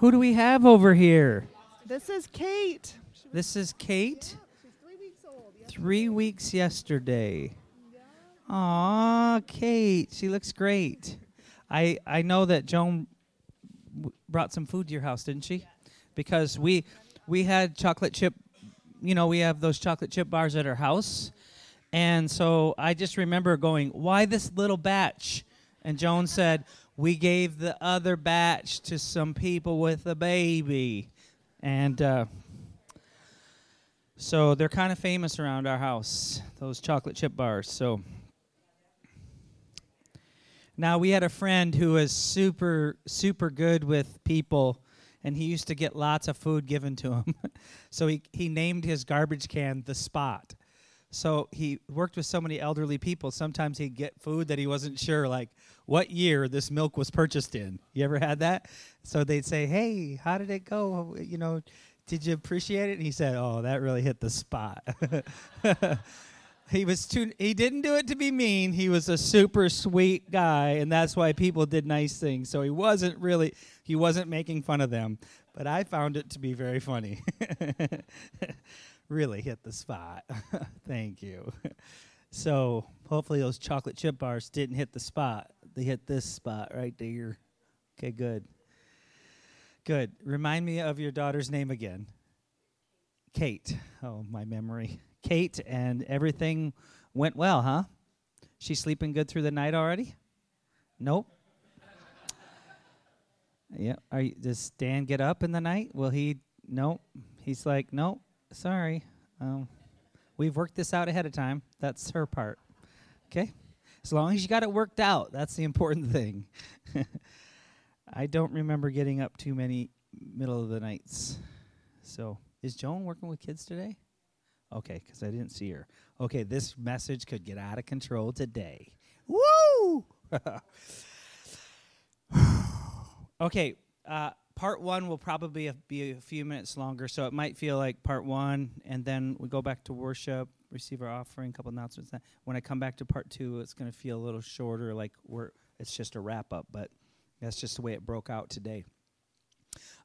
Who do we have over here? This is Kate. This is Kate. She's three weeks old. Three weeks yesterday. Aw, Kate, she looks great. I I know that Joan w- brought some food to your house, didn't she? Because we we had chocolate chip, you know, we have those chocolate chip bars at our house, and so I just remember going, "Why this little batch?" And Joan said, "We gave the other batch to some people with a baby," and. Uh, so they're kind of famous around our house, those chocolate chip bars. So now we had a friend who was super, super good with people, and he used to get lots of food given to him. so he, he named his garbage can the spot. So he worked with so many elderly people. Sometimes he'd get food that he wasn't sure, like what year this milk was purchased in. You ever had that? So they'd say, "Hey, how did it go? You know, did you appreciate it?" And he said, "Oh, that really hit the spot." he was too. He didn't do it to be mean. He was a super sweet guy, and that's why people did nice things. So he wasn't really. He wasn't making fun of them, but I found it to be very funny. really hit the spot. Thank you. So hopefully those chocolate chip bars didn't hit the spot. They hit this spot right there. Okay, good. Good. Remind me of your daughter's name again. Kate. Oh, my memory. Kate, and everything went well, huh? She's sleeping good through the night already? Nope. Yeah. Are you, does Dan get up in the night? Will he? Nope. He's like, nope. Sorry. Um, we've worked this out ahead of time. That's her part. Okay. As long as you got it worked out, that's the important thing. I don't remember getting up too many middle of the nights. So, is Joan working with kids today? Okay, because I didn't see her. Okay, this message could get out of control today. Woo! okay, uh, part one will probably be a few minutes longer, so it might feel like part one, and then we go back to worship, receive our offering, couple announcements. When I come back to part two, it's going to feel a little shorter, like we're it's just a wrap up, but that's just the way it broke out today.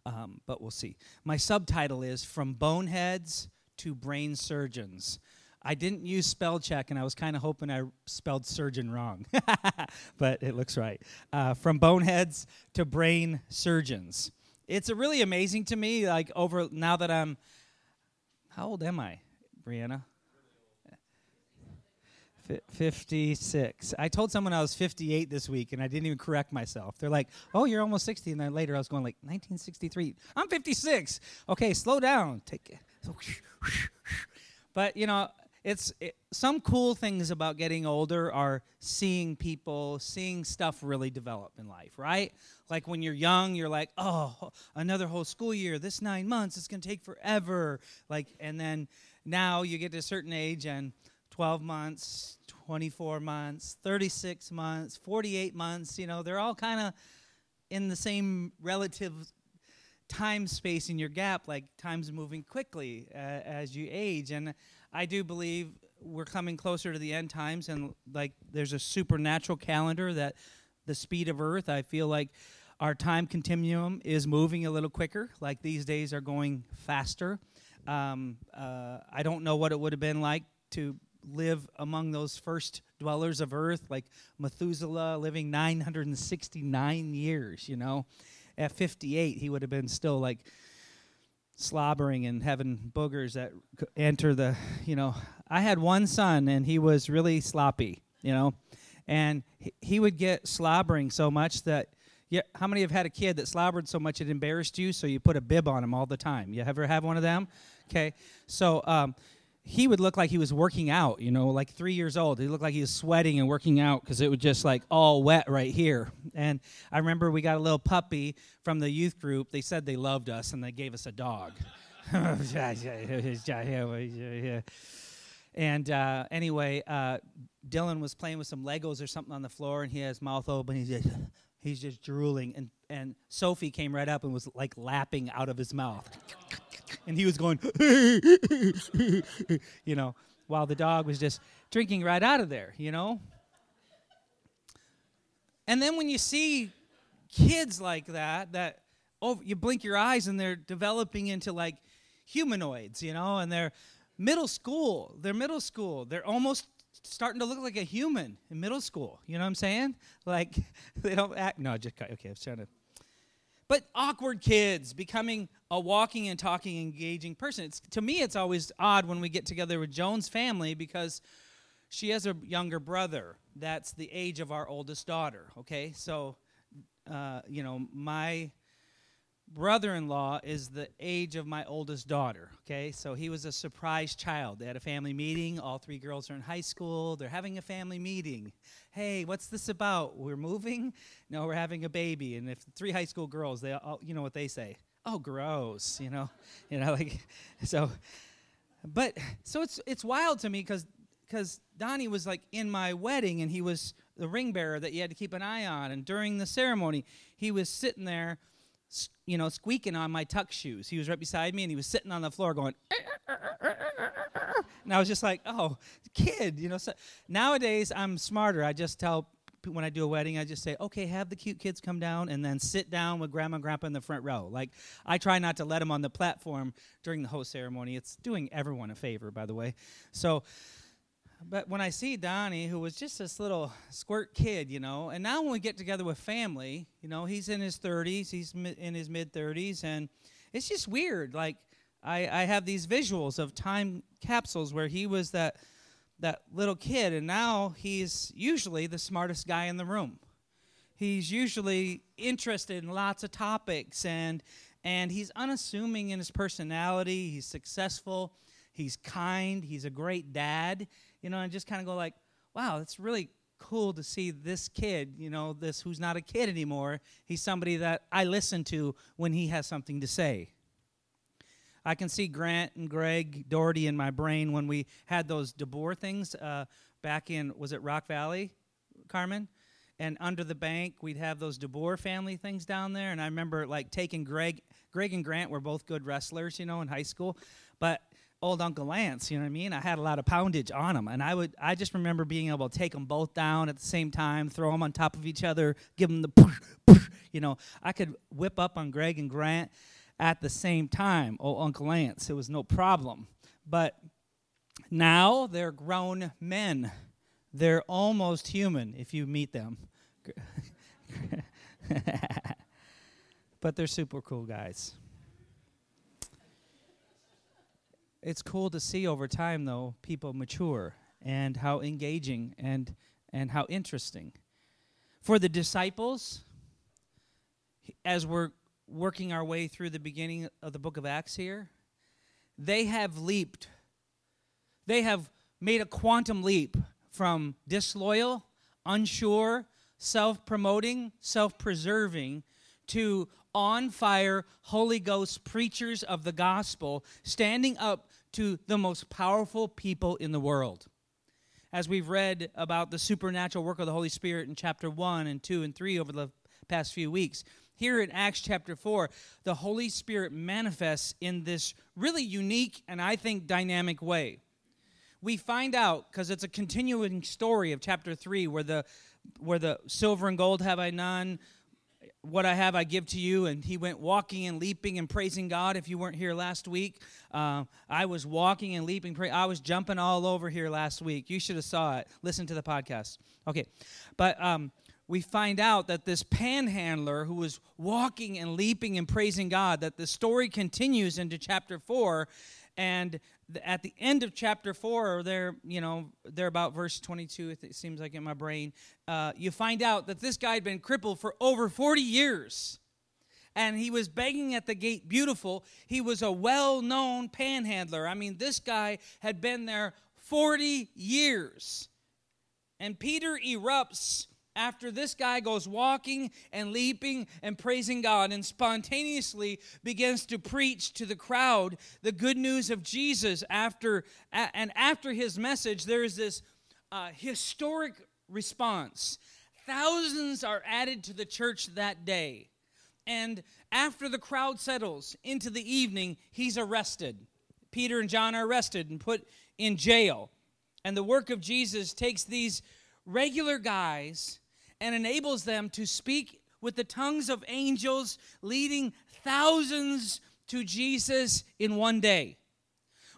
Um, but we'll see. My subtitle is From Boneheads to Brain Surgeons. I didn't use spell check, and I was kind of hoping I spelled surgeon wrong, but it looks right. Uh, from boneheads to brain surgeons. It's a really amazing to me. Like over now that I'm, how old am I, Brianna? Fi 56. I told someone I was 58 this week, and I didn't even correct myself. They're like, "Oh, you're almost 60," and then later I was going like 1963. I'm 56. Okay, slow down. Take it. But you know, it's it, some cool things about getting older are seeing people, seeing stuff really develop in life, right? Like when you're young, you're like, "Oh, another whole school year. This 9 months it's going to take forever." Like and then now you get to a certain age and 12 months, 24 months, 36 months, 48 months, you know, they're all kind of in the same relative time space in your gap, like time's moving quickly uh, as you age. And I do believe we're coming closer to the end times, and like there's a supernatural calendar that the speed of Earth, I feel like our time continuum is moving a little quicker. Like these days are going faster. Um, uh, I don't know what it would have been like to live among those first dwellers of earth, like Methuselah living 969 years, you know. At 58, he would have been still like slobbering and having boogers that enter the, you know. I had one son and he was really sloppy, you know. And he, would get slobbering so much that yeah, how many have had a kid that slobbered so much it embarrassed you, so you put a bib on him all the time? You ever have one of them? Okay, so um, he would look like he was working out, you know, like three years old. He looked like he was sweating and working out because it was just like all wet right here. And I remember we got a little puppy from the youth group. They said they loved us and they gave us a dog. and uh, anyway, uh, Dylan was playing with some Legos or something on the floor, and he had his mouth open. He's just, he's just drooling, and and Sophie came right up and was like lapping out of his mouth, and he was going, you know, while the dog was just drinking right out of there, you know. And then when you see kids like that, that over, you blink your eyes and they're developing into like humanoids, you know, and they're middle school. They're middle school. They're almost starting to look like a human in middle school. You know what I'm saying? Like they don't act. No, just okay. I was trying to. But awkward kids becoming a walking and talking, engaging person. It's, to me, it's always odd when we get together with Joan's family because she has a younger brother that's the age of our oldest daughter. Okay, so uh, you know my brother in law is the age of my oldest daughter. Okay, so he was a surprise child. They had a family meeting. All three girls are in high school. They're having a family meeting. Hey, what's this about? We're moving? No, we're having a baby. And if three high school girls, they all, you know what they say? Oh, gross. You know, you know, like so. But so it's it's wild to me because because Donnie was like in my wedding and he was the ring bearer that you had to keep an eye on. And during the ceremony, he was sitting there you know, squeaking on my tuck shoes. He was right beside me and he was sitting on the floor going, eh, eh, eh, and I was just like, oh, kid, you know. So nowadays I'm smarter. I just tell when I do a wedding, I just say, okay, have the cute kids come down and then sit down with grandma and grandpa in the front row. Like, I try not to let them on the platform during the whole ceremony. It's doing everyone a favor, by the way. So, but when I see Donnie, who was just this little squirt kid, you know, and now when we get together with family, you know, he's in his 30s, he's in his mid 30s, and it's just weird. Like, I, I have these visuals of time capsules where he was that that little kid, and now he's usually the smartest guy in the room. He's usually interested in lots of topics, and and he's unassuming in his personality. He's successful. He's kind. He's a great dad you know, and just kind of go like, wow, it's really cool to see this kid, you know, this who's not a kid anymore. He's somebody that I listen to when he has something to say. I can see Grant and Greg Doherty in my brain when we had those DeBoer things uh, back in, was it Rock Valley, Carmen? And under the bank, we'd have those DeBoer family things down there. And I remember like taking Greg, Greg and Grant were both good wrestlers, you know, in high school. But old Uncle Lance, you know what I mean? I had a lot of poundage on them, and I would I just remember being able to take them both down at the same time, throw them on top of each other, give them the you know. I could whip up on Greg and Grant at the same time, old Uncle Lance. It was no problem. But now they're grown men. They're almost human if you meet them. but they're super cool guys. It's cool to see over time though people mature and how engaging and and how interesting. For the disciples as we're working our way through the beginning of the book of acts here they have leaped. They have made a quantum leap from disloyal unsure self-promoting self-preserving to on fire Holy Ghost preachers of the gospel standing up to the most powerful people in the world. As we've read about the supernatural work of the Holy Spirit in chapter 1 and 2 and 3 over the past few weeks, here in Acts chapter 4, the Holy Spirit manifests in this really unique and I think dynamic way. We find out, because it's a continuing story of chapter 3, where the where the silver and gold have I none, what I have I give to you. And he went walking and leaping and praising God. If you weren't here last week, uh, I was walking and leaping. Pray- I was jumping all over here last week. You should have saw it. Listen to the podcast. Okay, but um, we find out that this panhandler who was walking and leaping and praising God, that the story continues into chapter four, and at the end of chapter 4 or there you know they're about verse 22 it seems like in my brain uh, you find out that this guy had been crippled for over 40 years. And he was begging at the gate beautiful. He was a well-known panhandler. I mean this guy had been there 40 years. And peter erupts after this guy goes walking and leaping and praising God and spontaneously begins to preach to the crowd the good news of Jesus after and after his message there is this uh, historic response. Thousands are added to the church that day. And after the crowd settles into the evening he's arrested. Peter and John are arrested and put in jail. And the work of Jesus takes these regular guys and enables them to speak with the tongues of angels, leading thousands to Jesus in one day.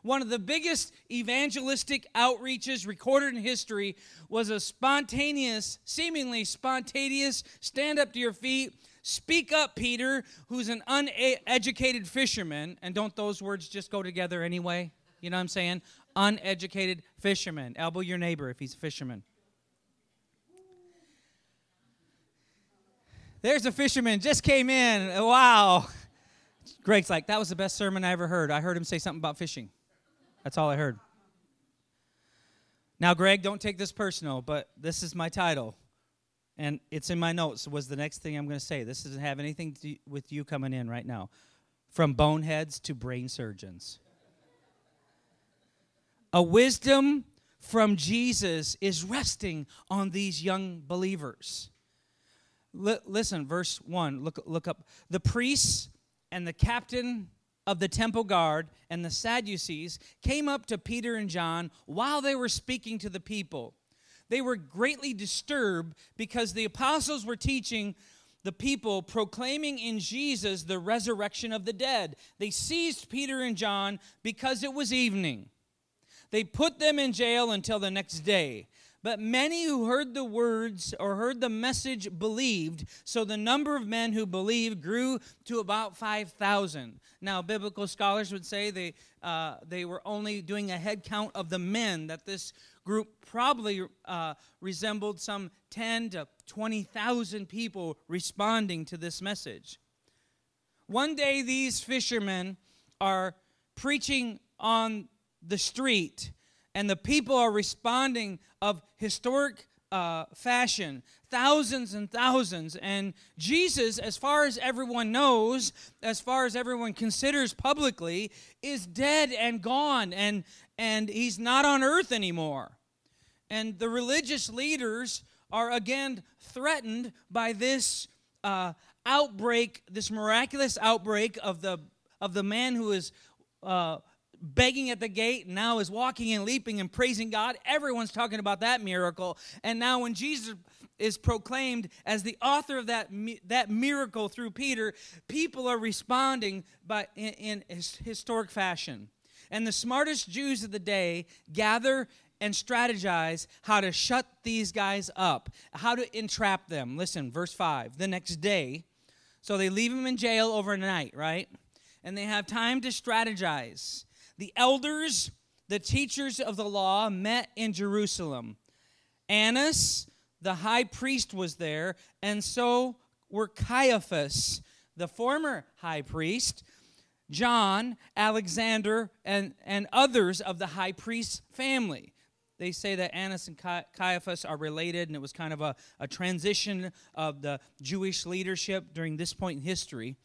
One of the biggest evangelistic outreaches recorded in history was a spontaneous, seemingly spontaneous, stand up to your feet, speak up, Peter, who's an uneducated fisherman. And don't those words just go together anyway? You know what I'm saying? Uneducated fisherman. Elbow your neighbor if he's a fisherman. There's a fisherman, just came in. Wow. Greg's like, that was the best sermon I ever heard. I heard him say something about fishing. That's all I heard. Now, Greg, don't take this personal, but this is my title. And it's in my notes, was the next thing I'm going to say. This doesn't have anything to with you coming in right now. From boneheads to brain surgeons. A wisdom from Jesus is resting on these young believers. L- listen, verse 1, look, look up. The priests and the captain of the temple guard and the Sadducees came up to Peter and John while they were speaking to the people. They were greatly disturbed because the apostles were teaching the people, proclaiming in Jesus the resurrection of the dead. They seized Peter and John because it was evening. They put them in jail until the next day. But many who heard the words or heard the message believed, so the number of men who believed grew to about 5,000. Now, biblical scholars would say they, uh, they were only doing a head count of the men, that this group probably uh, resembled some 10 to 20,000 people responding to this message. One day, these fishermen are preaching on the street and the people are responding of historic uh, fashion thousands and thousands. And jesus as far as everyone knows as far as everyone considers publicly is dead and gone and and he's not on earth anymore. And the religious leaders are again threatened by this uh, outbreak this miraculous outbreak of the of the man who is uh, begging at the gate now is walking and leaping and praising God. Everyone's talking about that miracle. And now when Jesus is proclaimed as the author of that, that miracle through Peter, people are responding by, in, in historic fashion. And the smartest Jews of the day gather and strategize how to shut these guys up, how to entrap them. Listen, verse 5. The next day, so they leave him in jail overnight, right? And they have time to strategize. The elders, the teachers of the law, met in Jerusalem. Annas, the high priest, was there, and so were Caiaphas, the former high priest, John, Alexander, and, and others of the high priest's family. They say that Annas and Caiaphas are related, and it was kind of a, a transition of the Jewish leadership during this point in history.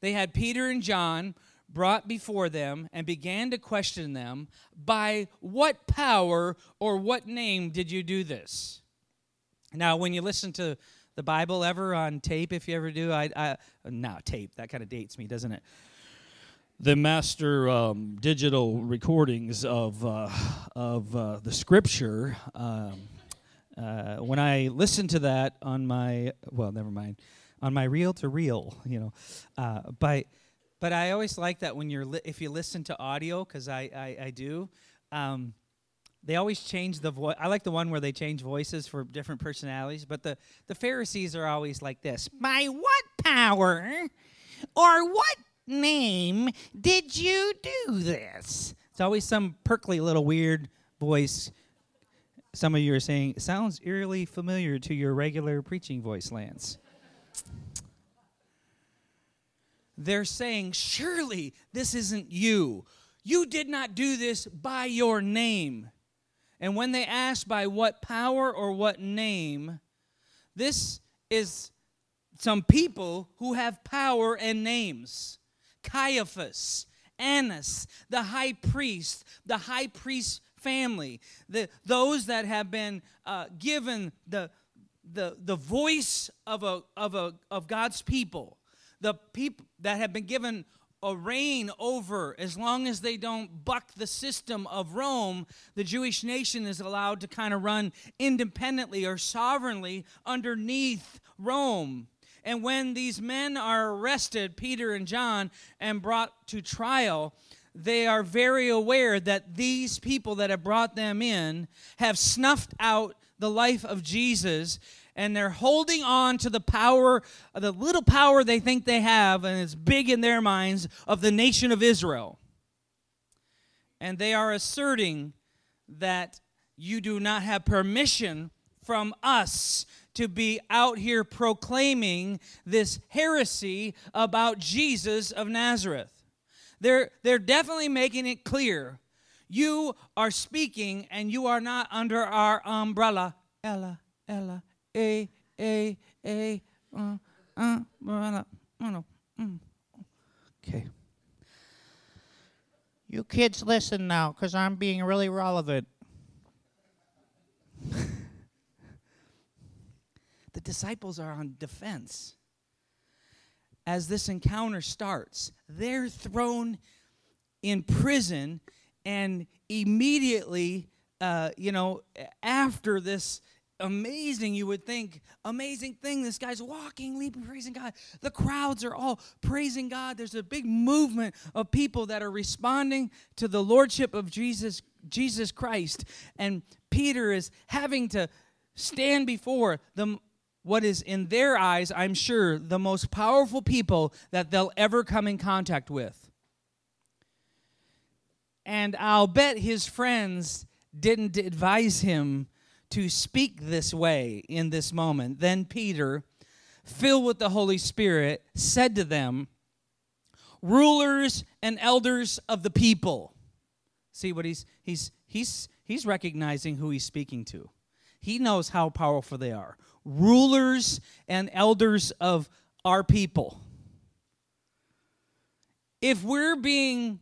They had Peter and John brought before them and began to question them, By what power or what name did you do this? Now, when you listen to the Bible ever on tape, if you ever do, I, I now tape, that kind of dates me, doesn't it? The master um, digital recordings of, uh, of uh, the scripture. Um, uh, when I listen to that on my, well, never mind, on my reel to reel, you know, uh, by but I always like that when you're li- if you listen to audio because I, I, I do. Um, they always change the voice. I like the one where they change voices for different personalities. But the the Pharisees are always like this: By what power or what name did you do this? It's always some perkly little weird voice. Some of you are saying sounds eerily familiar to your regular preaching voice, Lance they're saying, Surely this isn't you. You did not do this by your name. And when they ask by what power or what name, this is some people who have power and names Caiaphas, Annas, the high priest, the high priest family, the, those that have been uh, given the, the, the voice of, a, of, a, of God's people the people that have been given a reign over as long as they don't buck the system of Rome, the Jewish nation is allowed to kind of run independently or sovereignly underneath Rome. And when these men are arrested, Peter and John, and brought to trial, they are very aware that these people that have brought them in have snuffed out the life of Jesus and they're holding on to the power, the little power they think they have, and it's big in their minds, of the nation of Israel. And they are asserting that you do not have permission from us to be out here proclaiming this heresy about Jesus of Nazareth. They're, they're definitely making it clear. You are speaking and you are not under our umbrella. Ella, Ella, A, A, A, uh, uh, umbrella. Oh, no. Mm. Okay. You kids listen now, because I'm being really relevant. the disciples are on defense. As this encounter starts, they're thrown in prison, and immediately, uh, you know, after this amazing, you would think, amazing thing. This guy's walking, leaping, praising God. The crowds are all praising God. There's a big movement of people that are responding to the lordship of Jesus, Jesus Christ. And Peter is having to stand before the what is in their eyes, I'm sure, the most powerful people that they'll ever come in contact with. And I'll bet his friends didn't advise him to speak this way in this moment. Then Peter, filled with the Holy Spirit, said to them, Rulers and elders of the people. See what he's he's he's he's recognizing who he's speaking to. He knows how powerful they are. Rulers and elders of our people. If we're being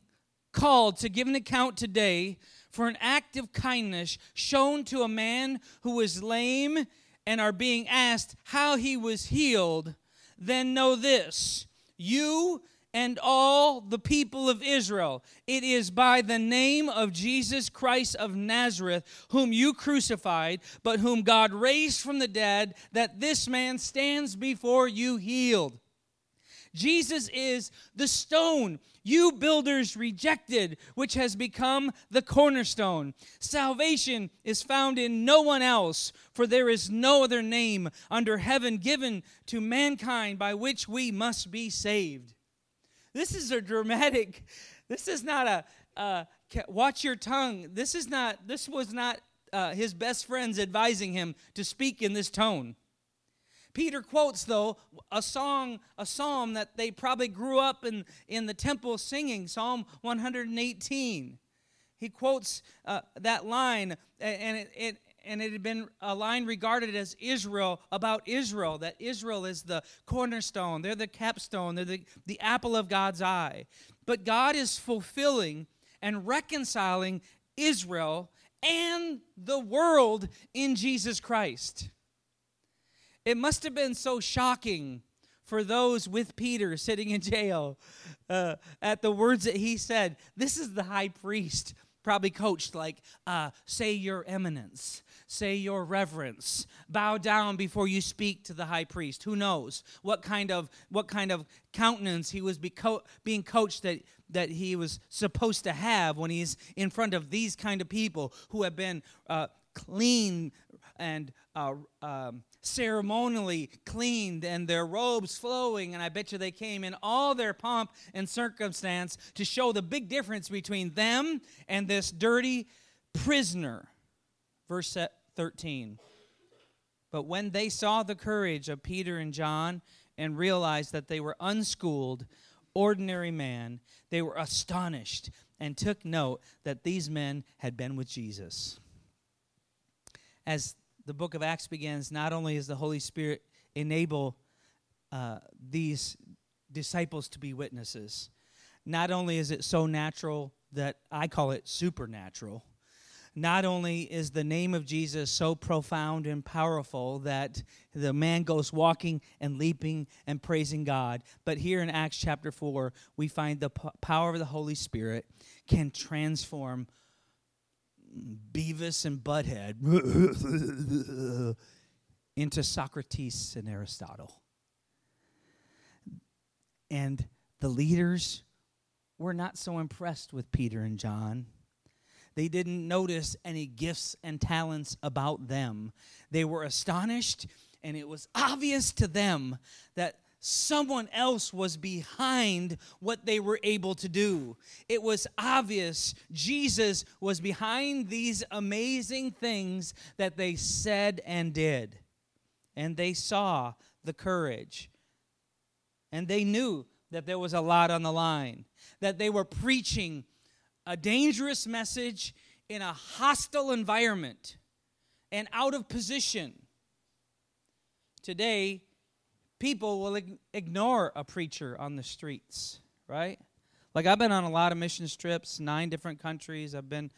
called to give an account today for an act of kindness shown to a man who was lame and are being asked how he was healed, then know this you and all the people of Israel. It is by the name of Jesus Christ of Nazareth, whom you crucified, but whom God raised from the dead, that this man stands before you healed. Jesus is the stone you builders rejected, which has become the cornerstone. Salvation is found in no one else, for there is no other name under heaven given to mankind by which we must be saved. This is a dramatic, this is not a, uh, watch your tongue. This is not, this was not uh, his best friends advising him to speak in this tone. Peter quotes, though, a song, a psalm that they probably grew up in, in the temple singing, Psalm 118. He quotes uh, that line, and it, it, and it had been a line regarded as Israel about Israel, that Israel is the cornerstone, they're the capstone, they're the, the apple of God's eye. But God is fulfilling and reconciling Israel and the world in Jesus Christ. It must have been so shocking for those with Peter sitting in jail uh, at the words that he said. This is the high priest, probably coached like, uh, say your eminence, say your reverence, bow down before you speak to the high priest. Who knows what kind of what kind of countenance he was being coached that that he was supposed to have when he's in front of these kind of people who have been uh, clean and uh, um, ceremonially cleaned and their robes flowing. And I bet you they came in all their pomp and circumstance to show the big difference between them and this dirty prisoner. Verse 13. But when they saw the courage of Peter and John and realized that they were unschooled, ordinary man, they were astonished and took note that these men had been with Jesus. As the book of Acts begins, not only is the Holy Spirit enable uh, these disciples to be witnesses, not only is it so natural that I call it supernatural, not only is the name of Jesus so profound and powerful that the man goes walking and leaping and praising God, but here in Acts chapter 4, we find the p- power of the Holy Spirit can transform Beavis and Butthead into Socrates and Aristotle. And the leaders were not so impressed with Peter and John. They didn't notice any gifts and talents about them. They were astonished, and it was obvious to them that someone else was behind what they were able to do. It was obvious Jesus was behind these amazing things that they said and did. And they saw the courage. And they knew that there was a lot on the line, that they were preaching a dangerous message in a hostile environment and out of position. Today, people will ignore a preacher on the streets, right? Like I've been on a lot of mission trips, nine different countries. I've been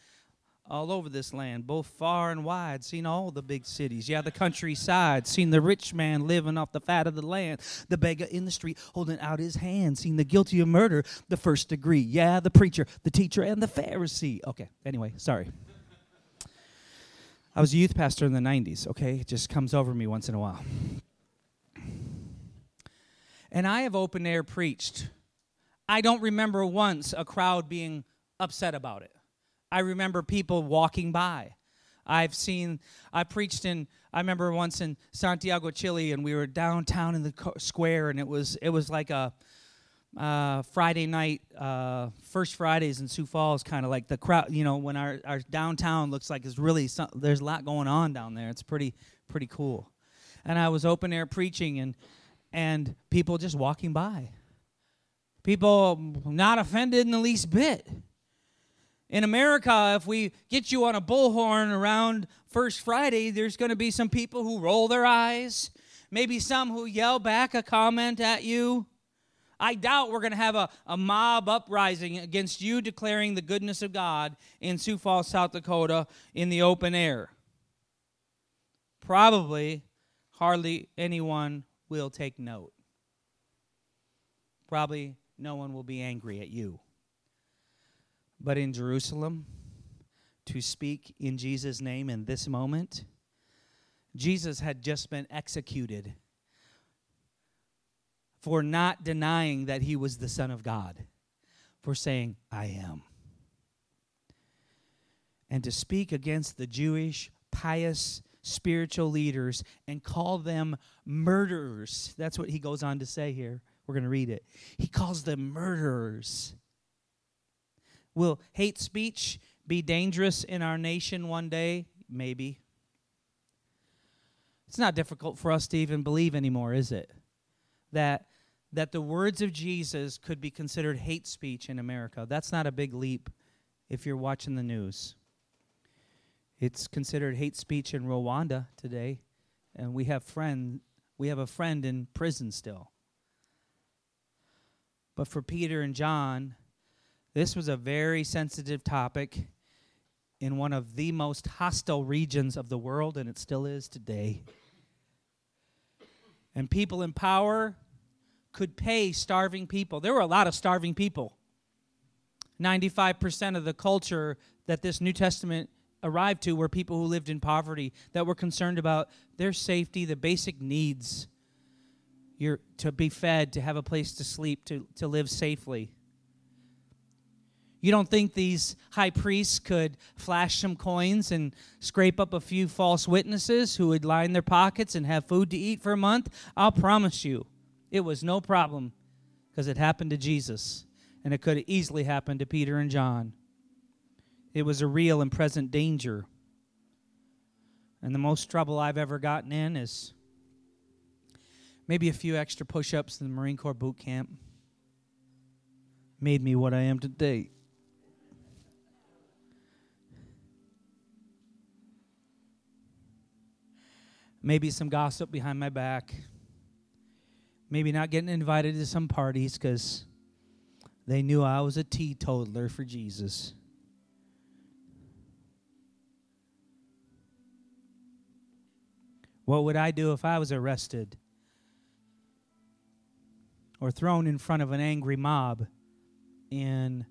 all over this land, both far and wide, seen all the big cities. Yeah, the countryside, seen the rich man living off the fat of the land, the beggar in the street holding out his hand, seen the guilty of murder, the first degree. Yeah, the preacher, the teacher, and the Pharisee. Okay, anyway, sorry. I was a youth pastor in the 90s, okay? It just comes over me once in a while. And I have open air preached. I don't remember once a crowd being upset about it. I remember people walking by. I've seen, I preached in, I remember once in Santiago, Chile, and we were downtown in the square, and it was, it was like a uh, Friday night, uh, first Fridays in Sioux Falls, kind of like the crowd, you know, when our, our downtown looks like it's really, some, there's a lot going on down there. It's pretty, pretty cool. And I was open air preaching, and, and people just walking by. People not offended in the least bit. In America, if we get you on a bullhorn around First Friday, there's going to be some people who roll their eyes, maybe some who yell back a comment at you. I doubt we're going to have a, a mob uprising against you declaring the goodness of God in Sioux Falls, South Dakota, in the open air. Probably hardly anyone will take note. Probably no one will be angry at you. But in Jerusalem, to speak in Jesus' name in this moment, Jesus had just been executed for not denying that he was the Son of God, for saying, I am. And to speak against the Jewish, pious, spiritual leaders and call them murderers. That's what he goes on to say here. We're going to read it. He calls them murderers. Will hate speech be dangerous in our nation one day? Maybe. It's not difficult for us to even believe anymore, is it? That that the words of Jesus could be considered hate speech in America. That's not a big leap if you're watching the news. It's considered hate speech in Rwanda today, and we have friend we have a friend in prison still. But for Peter and John, this was a very sensitive topic in one of the most hostile regions of the world, and it still is today. And people in power could pay starving people. There were a lot of starving people. 95% of the culture that this New Testament arrived to were people who lived in poverty that were concerned about their safety, the basic needs. Your, to be fed, to have a place to sleep, to, to live safely. You don't think these high priests could flash some coins and scrape up a few false witnesses who would line their pockets and have food to eat for a month? I'll promise you, it was no problem because it happened to Jesus, and it could have easily happened to Peter and John. It was a real and present danger. And the most trouble I've ever gotten in is maybe a few extra push ups in the Marine Corps boot camp made me what I am today. Maybe some gossip behind my back. Maybe not getting invited to some parties because they knew I was a teetotaler for Jesus. What would I do if I was arrested or thrown in front of an angry mob in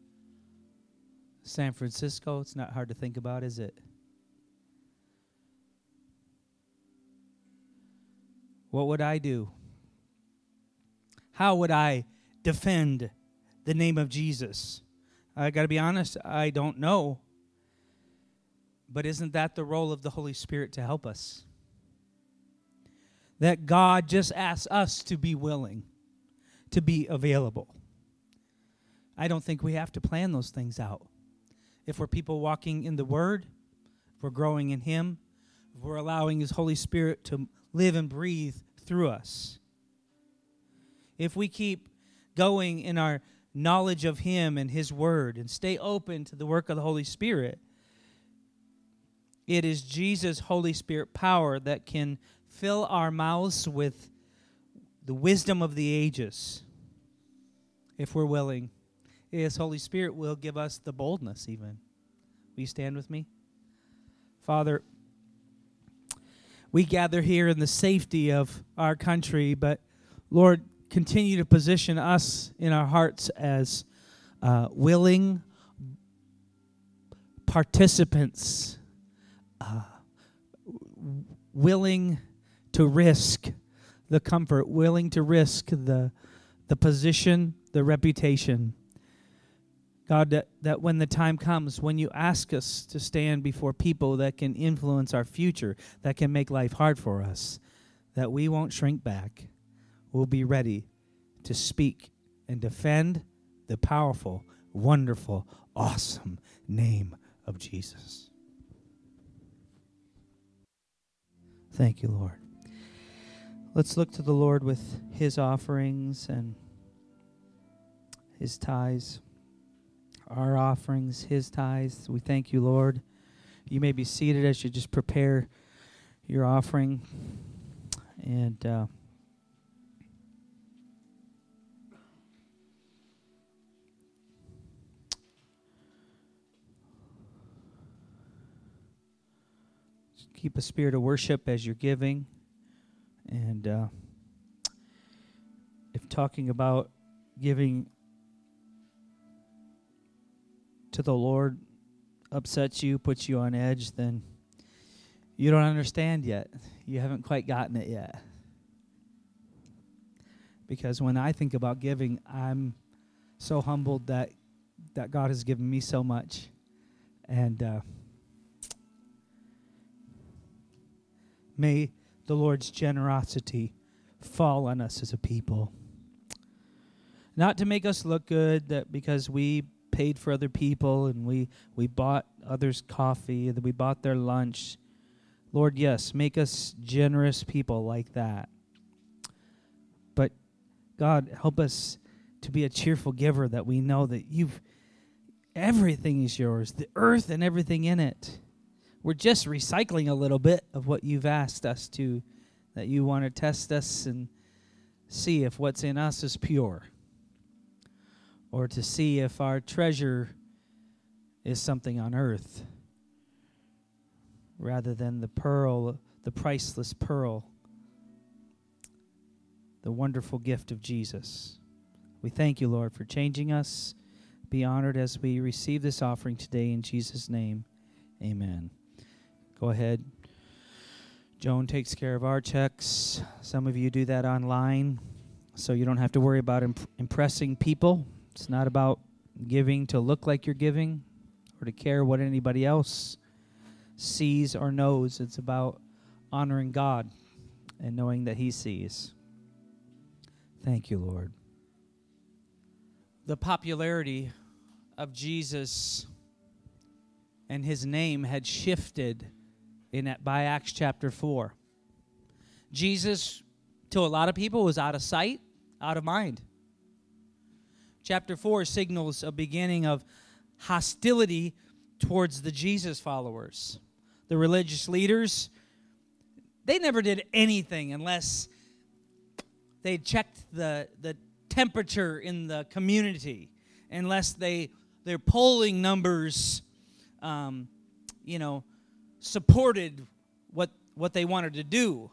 San Francisco? It's not hard to think about, is it? What would I do? How would I defend the name of Jesus? I got to be honest, I don't know. But isn't that the role of the Holy Spirit to help us? That God just asks us to be willing, to be available. I don't think we have to plan those things out. If we're people walking in the Word, if we're growing in Him, if we're allowing His Holy Spirit to live and breathe through us, if we keep going in our knowledge of Him and His Word and stay open to the work of the Holy Spirit, it is Jesus' Holy Spirit power that can fill our mouths with the wisdom of the ages if we're willing. Yes, Holy Spirit will give us the boldness, even. Will you stand with me? Father, we gather here in the safety of our country, but Lord, continue to position us in our hearts as uh, willing participants, uh, willing to risk the comfort, willing to risk the, the position, the reputation. God, that, that when the time comes, when you ask us to stand before people that can influence our future, that can make life hard for us, that we won't shrink back We'll be ready to speak and defend the powerful, wonderful, awesome name of Jesus. Thank you, Lord. Let's look to the Lord with his offerings and his tithes. Our offerings, his tithes. We thank you, Lord. You may be seated as you just prepare your offering. And uh, keep a spirit of worship as you're giving. And uh, if talking about giving to the Lord upsets you, puts you on edge, then you don't understand yet. You haven't quite gotten it yet. Because when I think about giving, I'm so humbled that that God has given me so much, and uh, may the Lord's generosity fall on us as a people. Not to make us look good, that because we paid for other people and we, we bought others coffee, that we bought their lunch. Lord, yes, make us generous people like that. But God, help us to be a cheerful giver that we know that you've everything is yours, the earth and everything in it. We're just recycling a little bit of what you've asked us to, that you want to test us and see if what's in us is pure, or to see if our treasure is something on earth rather than the pearl, the priceless pearl, the wonderful gift of Jesus. We thank you, Lord, for changing us. Be honored as we receive this offering today in Jesus' name. Amen. Go ahead. Joan takes care of our checks. Some of you do that online, so you don't have to worry about imp- impressing people. It's not about giving to look like you're giving or to care what anybody else sees or knows. It's about honoring God and knowing that He sees. Thank you, Lord. The popularity of Jesus and his name had shifted in by Acts chapter 4. Jesus to a lot of people was out of sight, out of mind. Chapter 4 signals a beginning of hostility towards the Jesus followers. The religious leaders they never did anything unless they checked the the temperature in the community, unless they their polling numbers um, you know, supported what, what they wanted to do,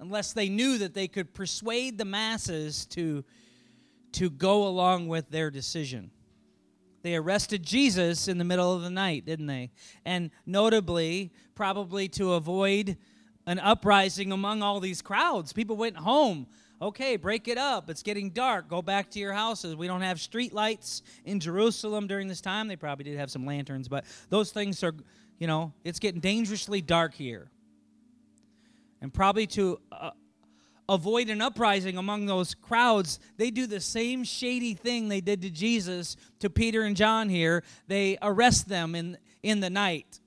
unless they knew that they could persuade the masses to, to go along with their decision. They arrested Jesus in the middle of the night, didn't they? And notably, probably to avoid an uprising among all these crowds. People went home Okay, break it up. It's getting dark. Go back to your houses. We don't have street lights in Jerusalem during this time. They probably did have some lanterns, but those things are, you know, it's getting dangerously dark here. And probably to uh, avoid an uprising among those crowds, they do the same shady thing they did to Jesus, to Peter and John here. They arrest them in, in the night.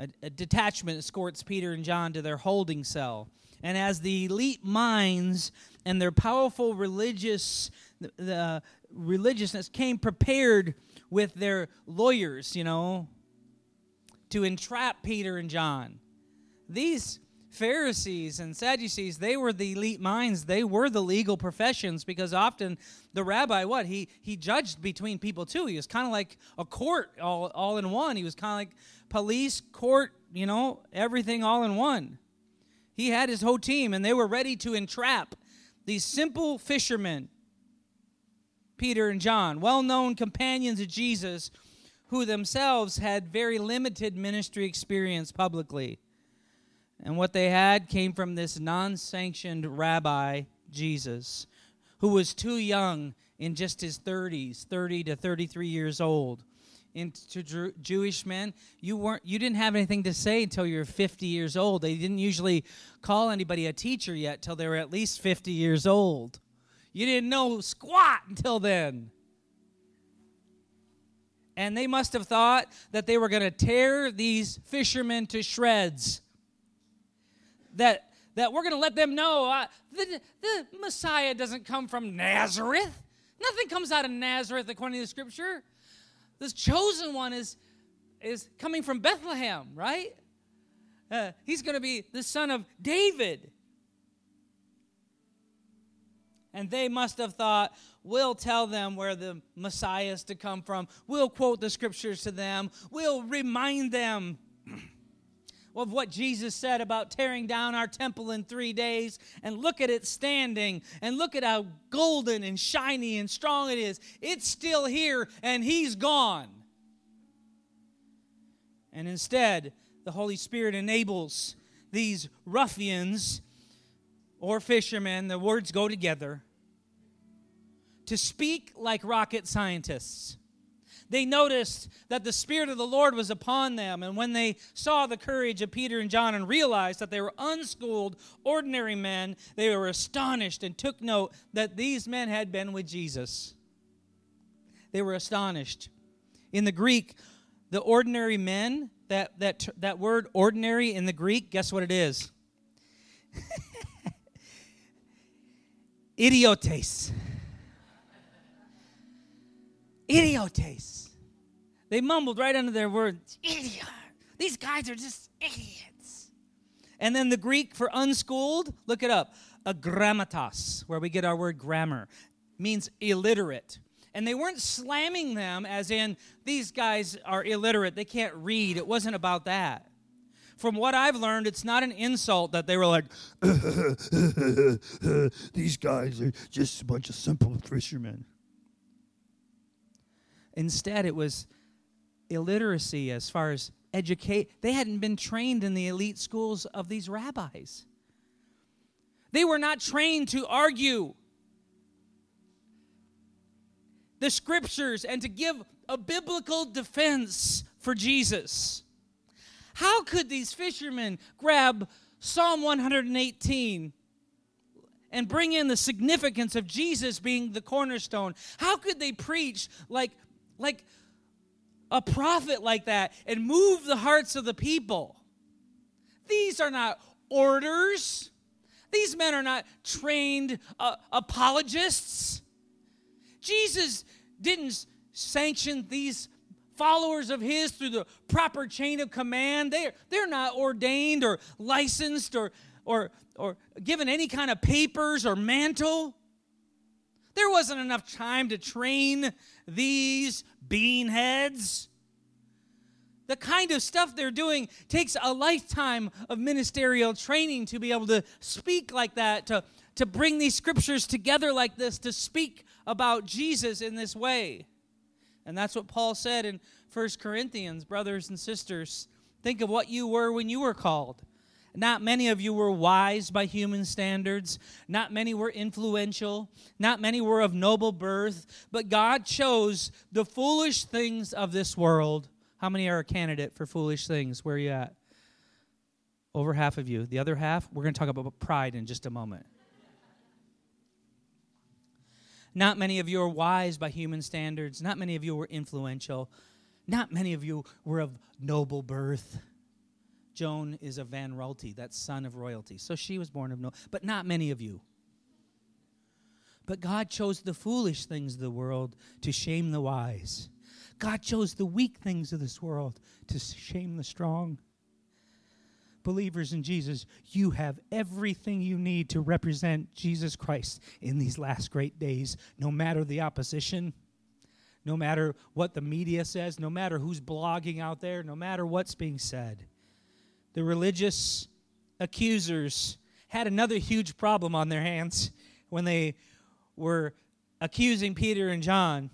A, a detachment escorts Peter and John to their holding cell. And as the elite minds and their powerful religious the, the religiousness came prepared with their lawyers, you know, to entrap Peter and John. These Pharisees and Sadducees, they were the elite minds. They were the legal professions because often the rabbi, what? He he judged between people too. He was kind of like a court all, all in one. He was kind of like police, court, you know, everything all in one. He had his whole team and they were ready to entrap these simple fishermen, Peter and John, well known companions of Jesus, who themselves had very limited ministry experience publicly. And what they had came from this non sanctioned rabbi, Jesus, who was too young in just his 30s, 30 to 33 years old. And to Jew- Jewish men, you weren't you didn't have anything to say until you were 50 years old. They didn't usually call anybody a teacher yet till they were at least 50 years old. You didn't know squat until then. And they must have thought that they were going to tear these fishermen to shreds that that we're going to let them know uh, the, the Messiah doesn't come from Nazareth. Nothing comes out of Nazareth according to the scripture. This chosen one is is coming from Bethlehem, right? Uh, he's going to be the son of David. And they must have thought, we'll tell them where the Messiah is to come from. We'll quote the scriptures to them. We'll remind them of what Jesus said about tearing down our temple in three days and look at it standing and look at how golden and shiny and strong it is. It's still here and He's gone. And instead, the Holy Spirit enables these ruffians or fishermen, the words go together, to speak like rocket scientists they noticed that the Spirit of the Lord was upon them. And when they saw the courage of Peter and John and realized that they were unschooled, ordinary men, they were astonished and took note that these men had been with Jesus. They were astonished. In the Greek, the ordinary men, that, that, that word ordinary in the Greek, guess what it is? Idiotes. Idiotes. They mumbled right under their words, idiot. These guys are just idiots. And then the Greek for unschooled, look it up, agrammatos, where we get our word grammar, means illiterate. And they weren't slamming them as in, these guys are illiterate, they can't read. It wasn't about that. From what I've learned, it's not an insult that they were like, these guys are just a bunch of simple fishermen. Instead, it was illiteracy as far as educate. They hadn't been trained in the elite schools of these rabbis. They were not trained to argue the scriptures and to give a biblical defense for Jesus. How could these fishermen grab Psalm 118 and bring in the significance of Jesus being the cornerstone? How could they preach like like a prophet like that and move the hearts of the people. These are not orders. These men are not trained uh, apologists. Jesus didn't sanction these followers of his through the proper chain of command. They're, they're not ordained or licensed or, or, or given any kind of papers or mantle. There wasn't enough time to train these beanheads. The kind of stuff they're doing takes a lifetime of ministerial training to be able to speak like that, to, to bring these scriptures together like this, to speak about Jesus in this way. And that's what Paul said in 1 Corinthians, brothers and sisters. Think of what you were when you were called. Not many of you were wise by human standards. Not many were influential. Not many were of noble birth. But God chose the foolish things of this world. How many are a candidate for foolish things? Where are you at? Over half of you. The other half, we're going to talk about pride in just a moment. Not many of you are wise by human standards. Not many of you were influential. Not many of you were of noble birth. Joan is a Van Royalty, that's son of royalty. So she was born of no, but not many of you. But God chose the foolish things of the world to shame the wise. God chose the weak things of this world to shame the strong. Believers in Jesus, you have everything you need to represent Jesus Christ in these last great days, no matter the opposition, no matter what the media says, no matter who's blogging out there, no matter what's being said the religious accusers had another huge problem on their hands when they were accusing Peter and John.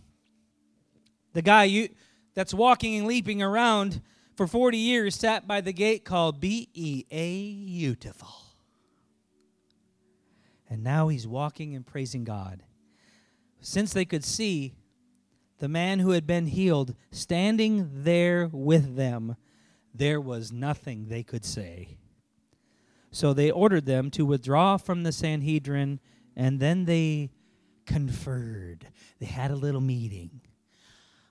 The guy you, that's walking and leaping around for 40 years sat by the gate called B E A Beautiful. And now he's walking and praising God. Since they could see the man who had been healed standing there with them, there was nothing they could say. So they ordered them to withdraw from the Sanhedrin, and then they conferred. They had a little meeting.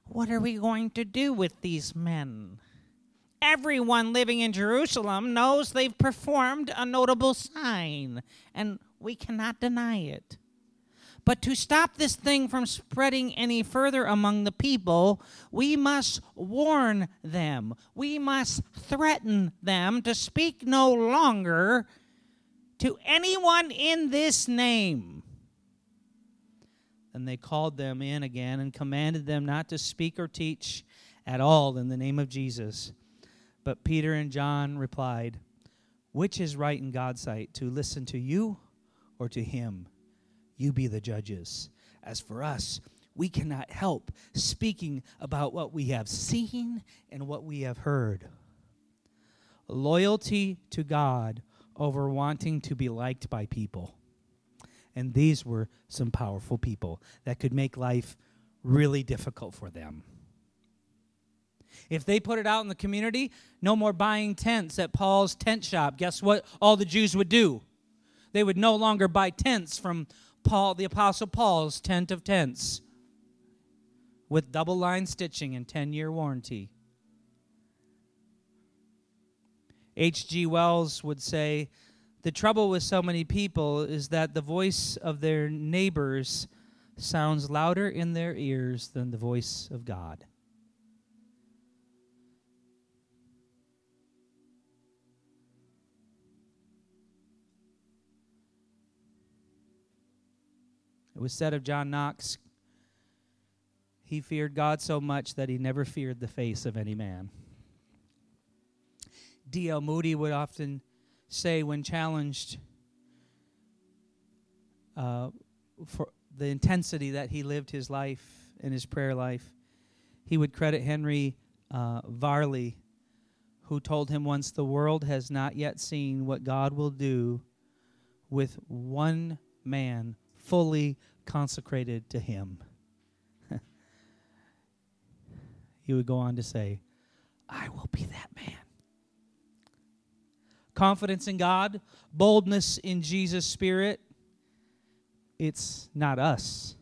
What are we going to do with these men? Everyone living in Jerusalem knows they've performed a notable sign, and we cannot deny it. But to stop this thing from spreading any further among the people, we must warn them. We must threaten them to speak no longer to anyone in this name. And they called them in again and commanded them not to speak or teach at all in the name of Jesus. But Peter and John replied, Which is right in God's sight, to listen to you or to him? You be the judges. As for us, we cannot help speaking about what we have seen and what we have heard. Loyalty to God over wanting to be liked by people. And these were some powerful people that could make life really difficult for them. If they put it out in the community, no more buying tents at Paul's tent shop. Guess what all the Jews would do? They would no longer buy tents from Paul, the Apostle Paul's tent of tents with double line stitching and 10 year warranty. H.G. Wells would say, The trouble with so many people is that the voice of their neighbors sounds louder in their ears than the voice of God. Was said of John Knox, he feared God so much that he never feared the face of any man. D.L. Moody would often say, when challenged uh, for the intensity that he lived his life in his prayer life, he would credit Henry uh, Varley, who told him once, The world has not yet seen what God will do with one man fully consecrated to Him. he would go on to say, I will be that man. Confidence in God, boldness in Jesus' Spirit, it's not us.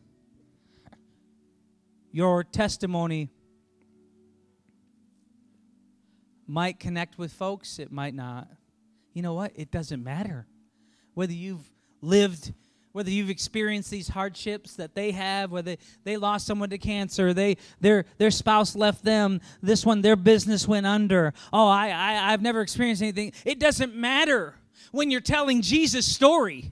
Your testimony might connect with folks, it might not. You know what? It doesn't matter. Whether you've lived whether you've experienced these hardships that they have, whether they lost someone to cancer, they their their spouse left them, this one their business went under. Oh, I, I I've never experienced anything. It doesn't matter when you're telling Jesus' story.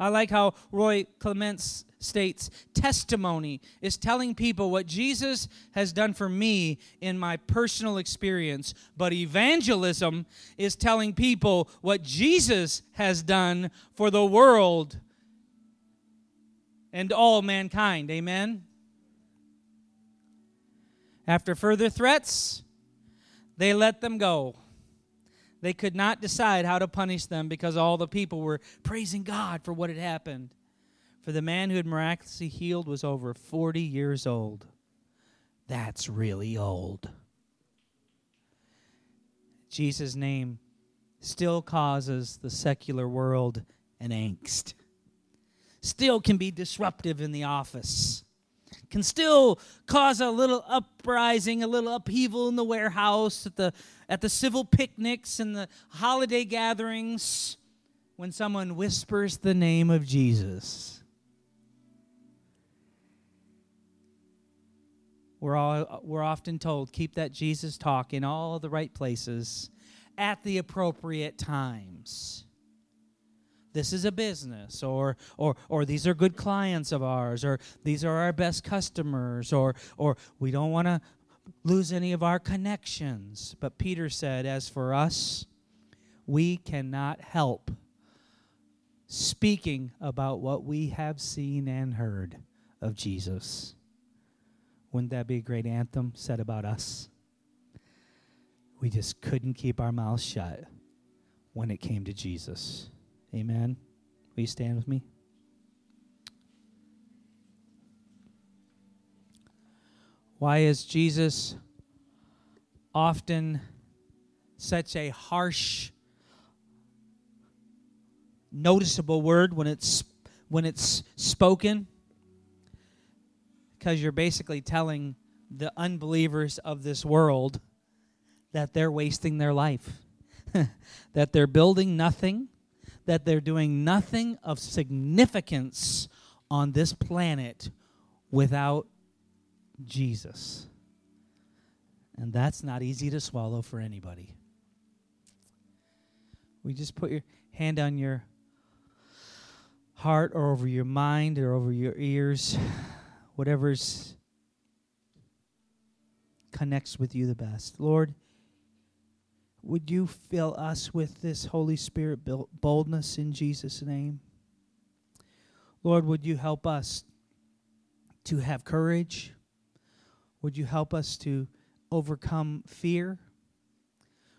I like how Roy Clements states testimony is telling people what Jesus has done for me in my personal experience, but evangelism is telling people what Jesus has done for the world and all mankind. Amen. After further threats, they let them go. They could not decide how to punish them because all the people were praising God for what had happened. For the man who had miraculously healed was over 40 years old. That's really old. Jesus' name still causes the secular world an angst, still can be disruptive in the office, can still cause a little uprising, a little upheaval in the warehouse, at the, at the civil picnics and the holiday gatherings when someone whispers the name of Jesus. We're, all, we're often told keep that Jesus talk in all the right places at the appropriate times. This is a business, or, or, or these are good clients of ours, or these are our best customers, or, or we don't want to lose any of our connections. But Peter said, as for us, we cannot help speaking about what we have seen and heard of Jesus. Wouldn't that be a great anthem said about us? We just couldn't keep our mouths shut when it came to Jesus. Amen. Will you stand with me? Why is Jesus often such a harsh, noticeable word when it's when it's spoken? Because you're basically telling the unbelievers of this world that they're wasting their life, that they're building nothing, that they're doing nothing of significance on this planet without Jesus. And that's not easy to swallow for anybody. We just put your hand on your heart or over your mind or over your ears, whatever's connects with you the best. Lord, would you fill us with this Holy Spirit boldness in Jesus' name? Lord, would you help us to have courage? Would you help us to overcome fear?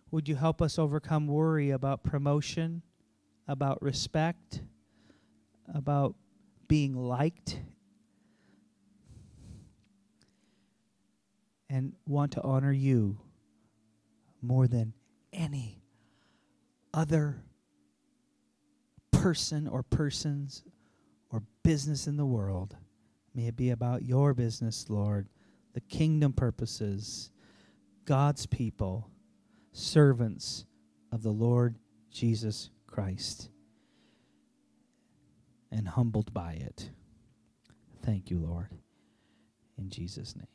Would you help us overcome worry about promotion, about respect, about being liked, and want to honor you more than any other person or persons or business in the world. May it be about your business, Lord, the kingdom purposes, God's people, servants of the Lord Jesus Christ, and humbled by it. Thank you, Lord. In Jesus' name.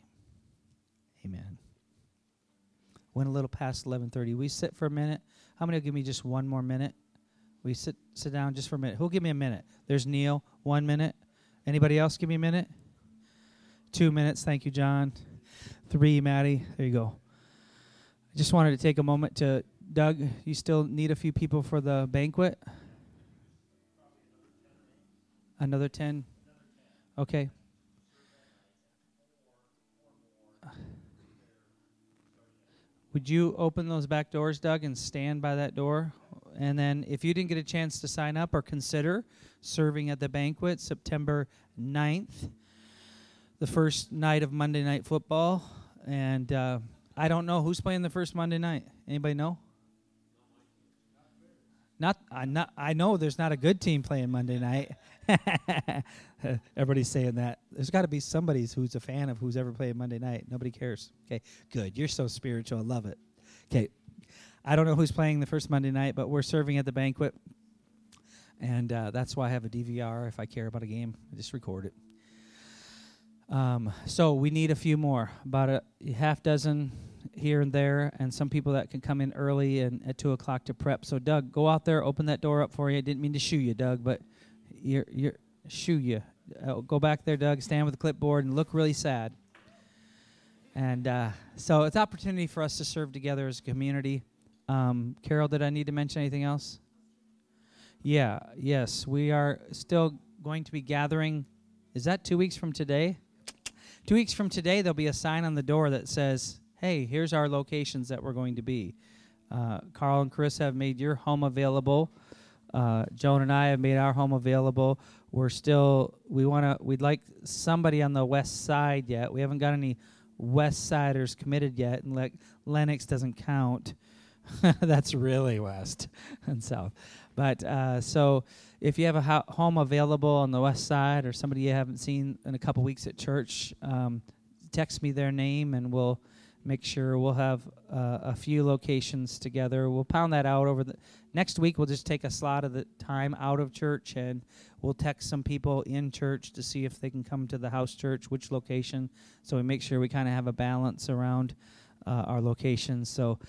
Amen. Went a little past 11:30. We sit for a minute. How many will give me just one more minute? We sit sit down just for a minute. Who'll give me a minute? There's Neil. One minute. Anybody else give me a minute? Two minutes. Thank you, John. Three, Maddie. There you go. I just wanted to take a moment to Doug. You still need a few people for the banquet. Another ten. Okay. Would you open those back doors, Doug, and stand by that door? And then, if you didn't get a chance to sign up or consider serving at the banquet September 9th, the first night of Monday Night Football. And uh, I don't know who's playing the first Monday night. Anybody know? Not, I not I know there's not a good team playing Monday night. Everybody's saying that. There's got to be somebody who's a fan of who's ever played Monday night. Nobody cares. Okay, good. You're so spiritual. I love it. Okay, I don't know who's playing the first Monday night, but we're serving at the banquet, and uh, that's why I have a DVR. If I care about a game, I just record it. Um, so we need a few more, about a half dozen here and there, and some people that can come in early and at two o'clock to prep. So Doug, go out there, open that door up for you. I didn't mean to shoo you, Doug, but you're you're shoo you. Uh, go back there, Doug. Stand with the clipboard and look really sad. And uh, so it's opportunity for us to serve together as a community. Um, Carol, did I need to mention anything else? Yeah. Yes, we are still going to be gathering. Is that two weeks from today? Two weeks from today, there'll be a sign on the door that says, hey, here's our locations that we're going to be. Uh, Carl and Chris have made your home available. Uh, Joan and I have made our home available. We're still we want to we'd like somebody on the west side yet. We haven't got any west siders committed yet, and like Lennox doesn't count. That's really west and south. But uh, so if you have a ho- home available on the west side or somebody you haven't seen in a couple weeks at church, um, text me their name and we'll make sure we'll have uh, a few locations together. We'll pound that out over the next week. We'll just take a slot of the time out of church and we'll text some people in church to see if they can come to the house church, which location. So we make sure we kind of have a balance around uh, our locations. So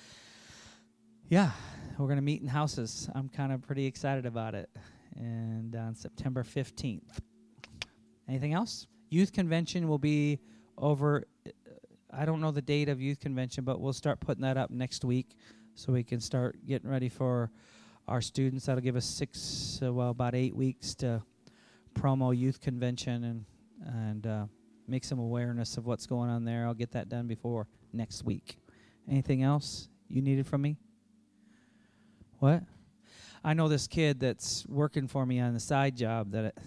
yeah, we're going to meet in houses. I'm kind of pretty excited about it. And on September 15th. Anything else? Youth convention will be over. I don't know the date of youth convention, but we'll start putting that up next week so we can start getting ready for our students. That'll give us six, uh, well, about eight weeks to promo youth convention and and uh, make some awareness of what's going on there. I'll get that done before next week. Anything else you needed from me? What? I know this kid that's working for me on the side job that I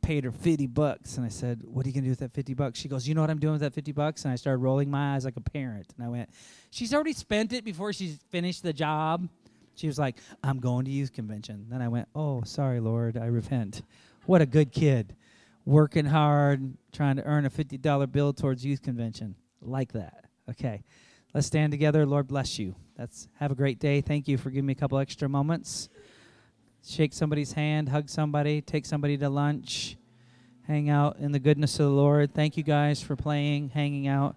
paid her 50 bucks. And I said, What are you going to do with that 50 bucks? She goes, You know what I'm doing with that 50 bucks? And I started rolling my eyes like a parent. And I went, She's already spent it before she's finished the job. She was like, I'm going to youth convention. Then I went, Oh, sorry, Lord, I repent. What a good kid. Working hard, trying to earn a $50 bill towards youth convention. Like that. Okay. Let's stand together. Lord bless you. That's have a great day. Thank you for giving me a couple extra moments. Shake somebody's hand, hug somebody, take somebody to lunch, hang out in the goodness of the Lord. Thank you guys for playing, hanging out.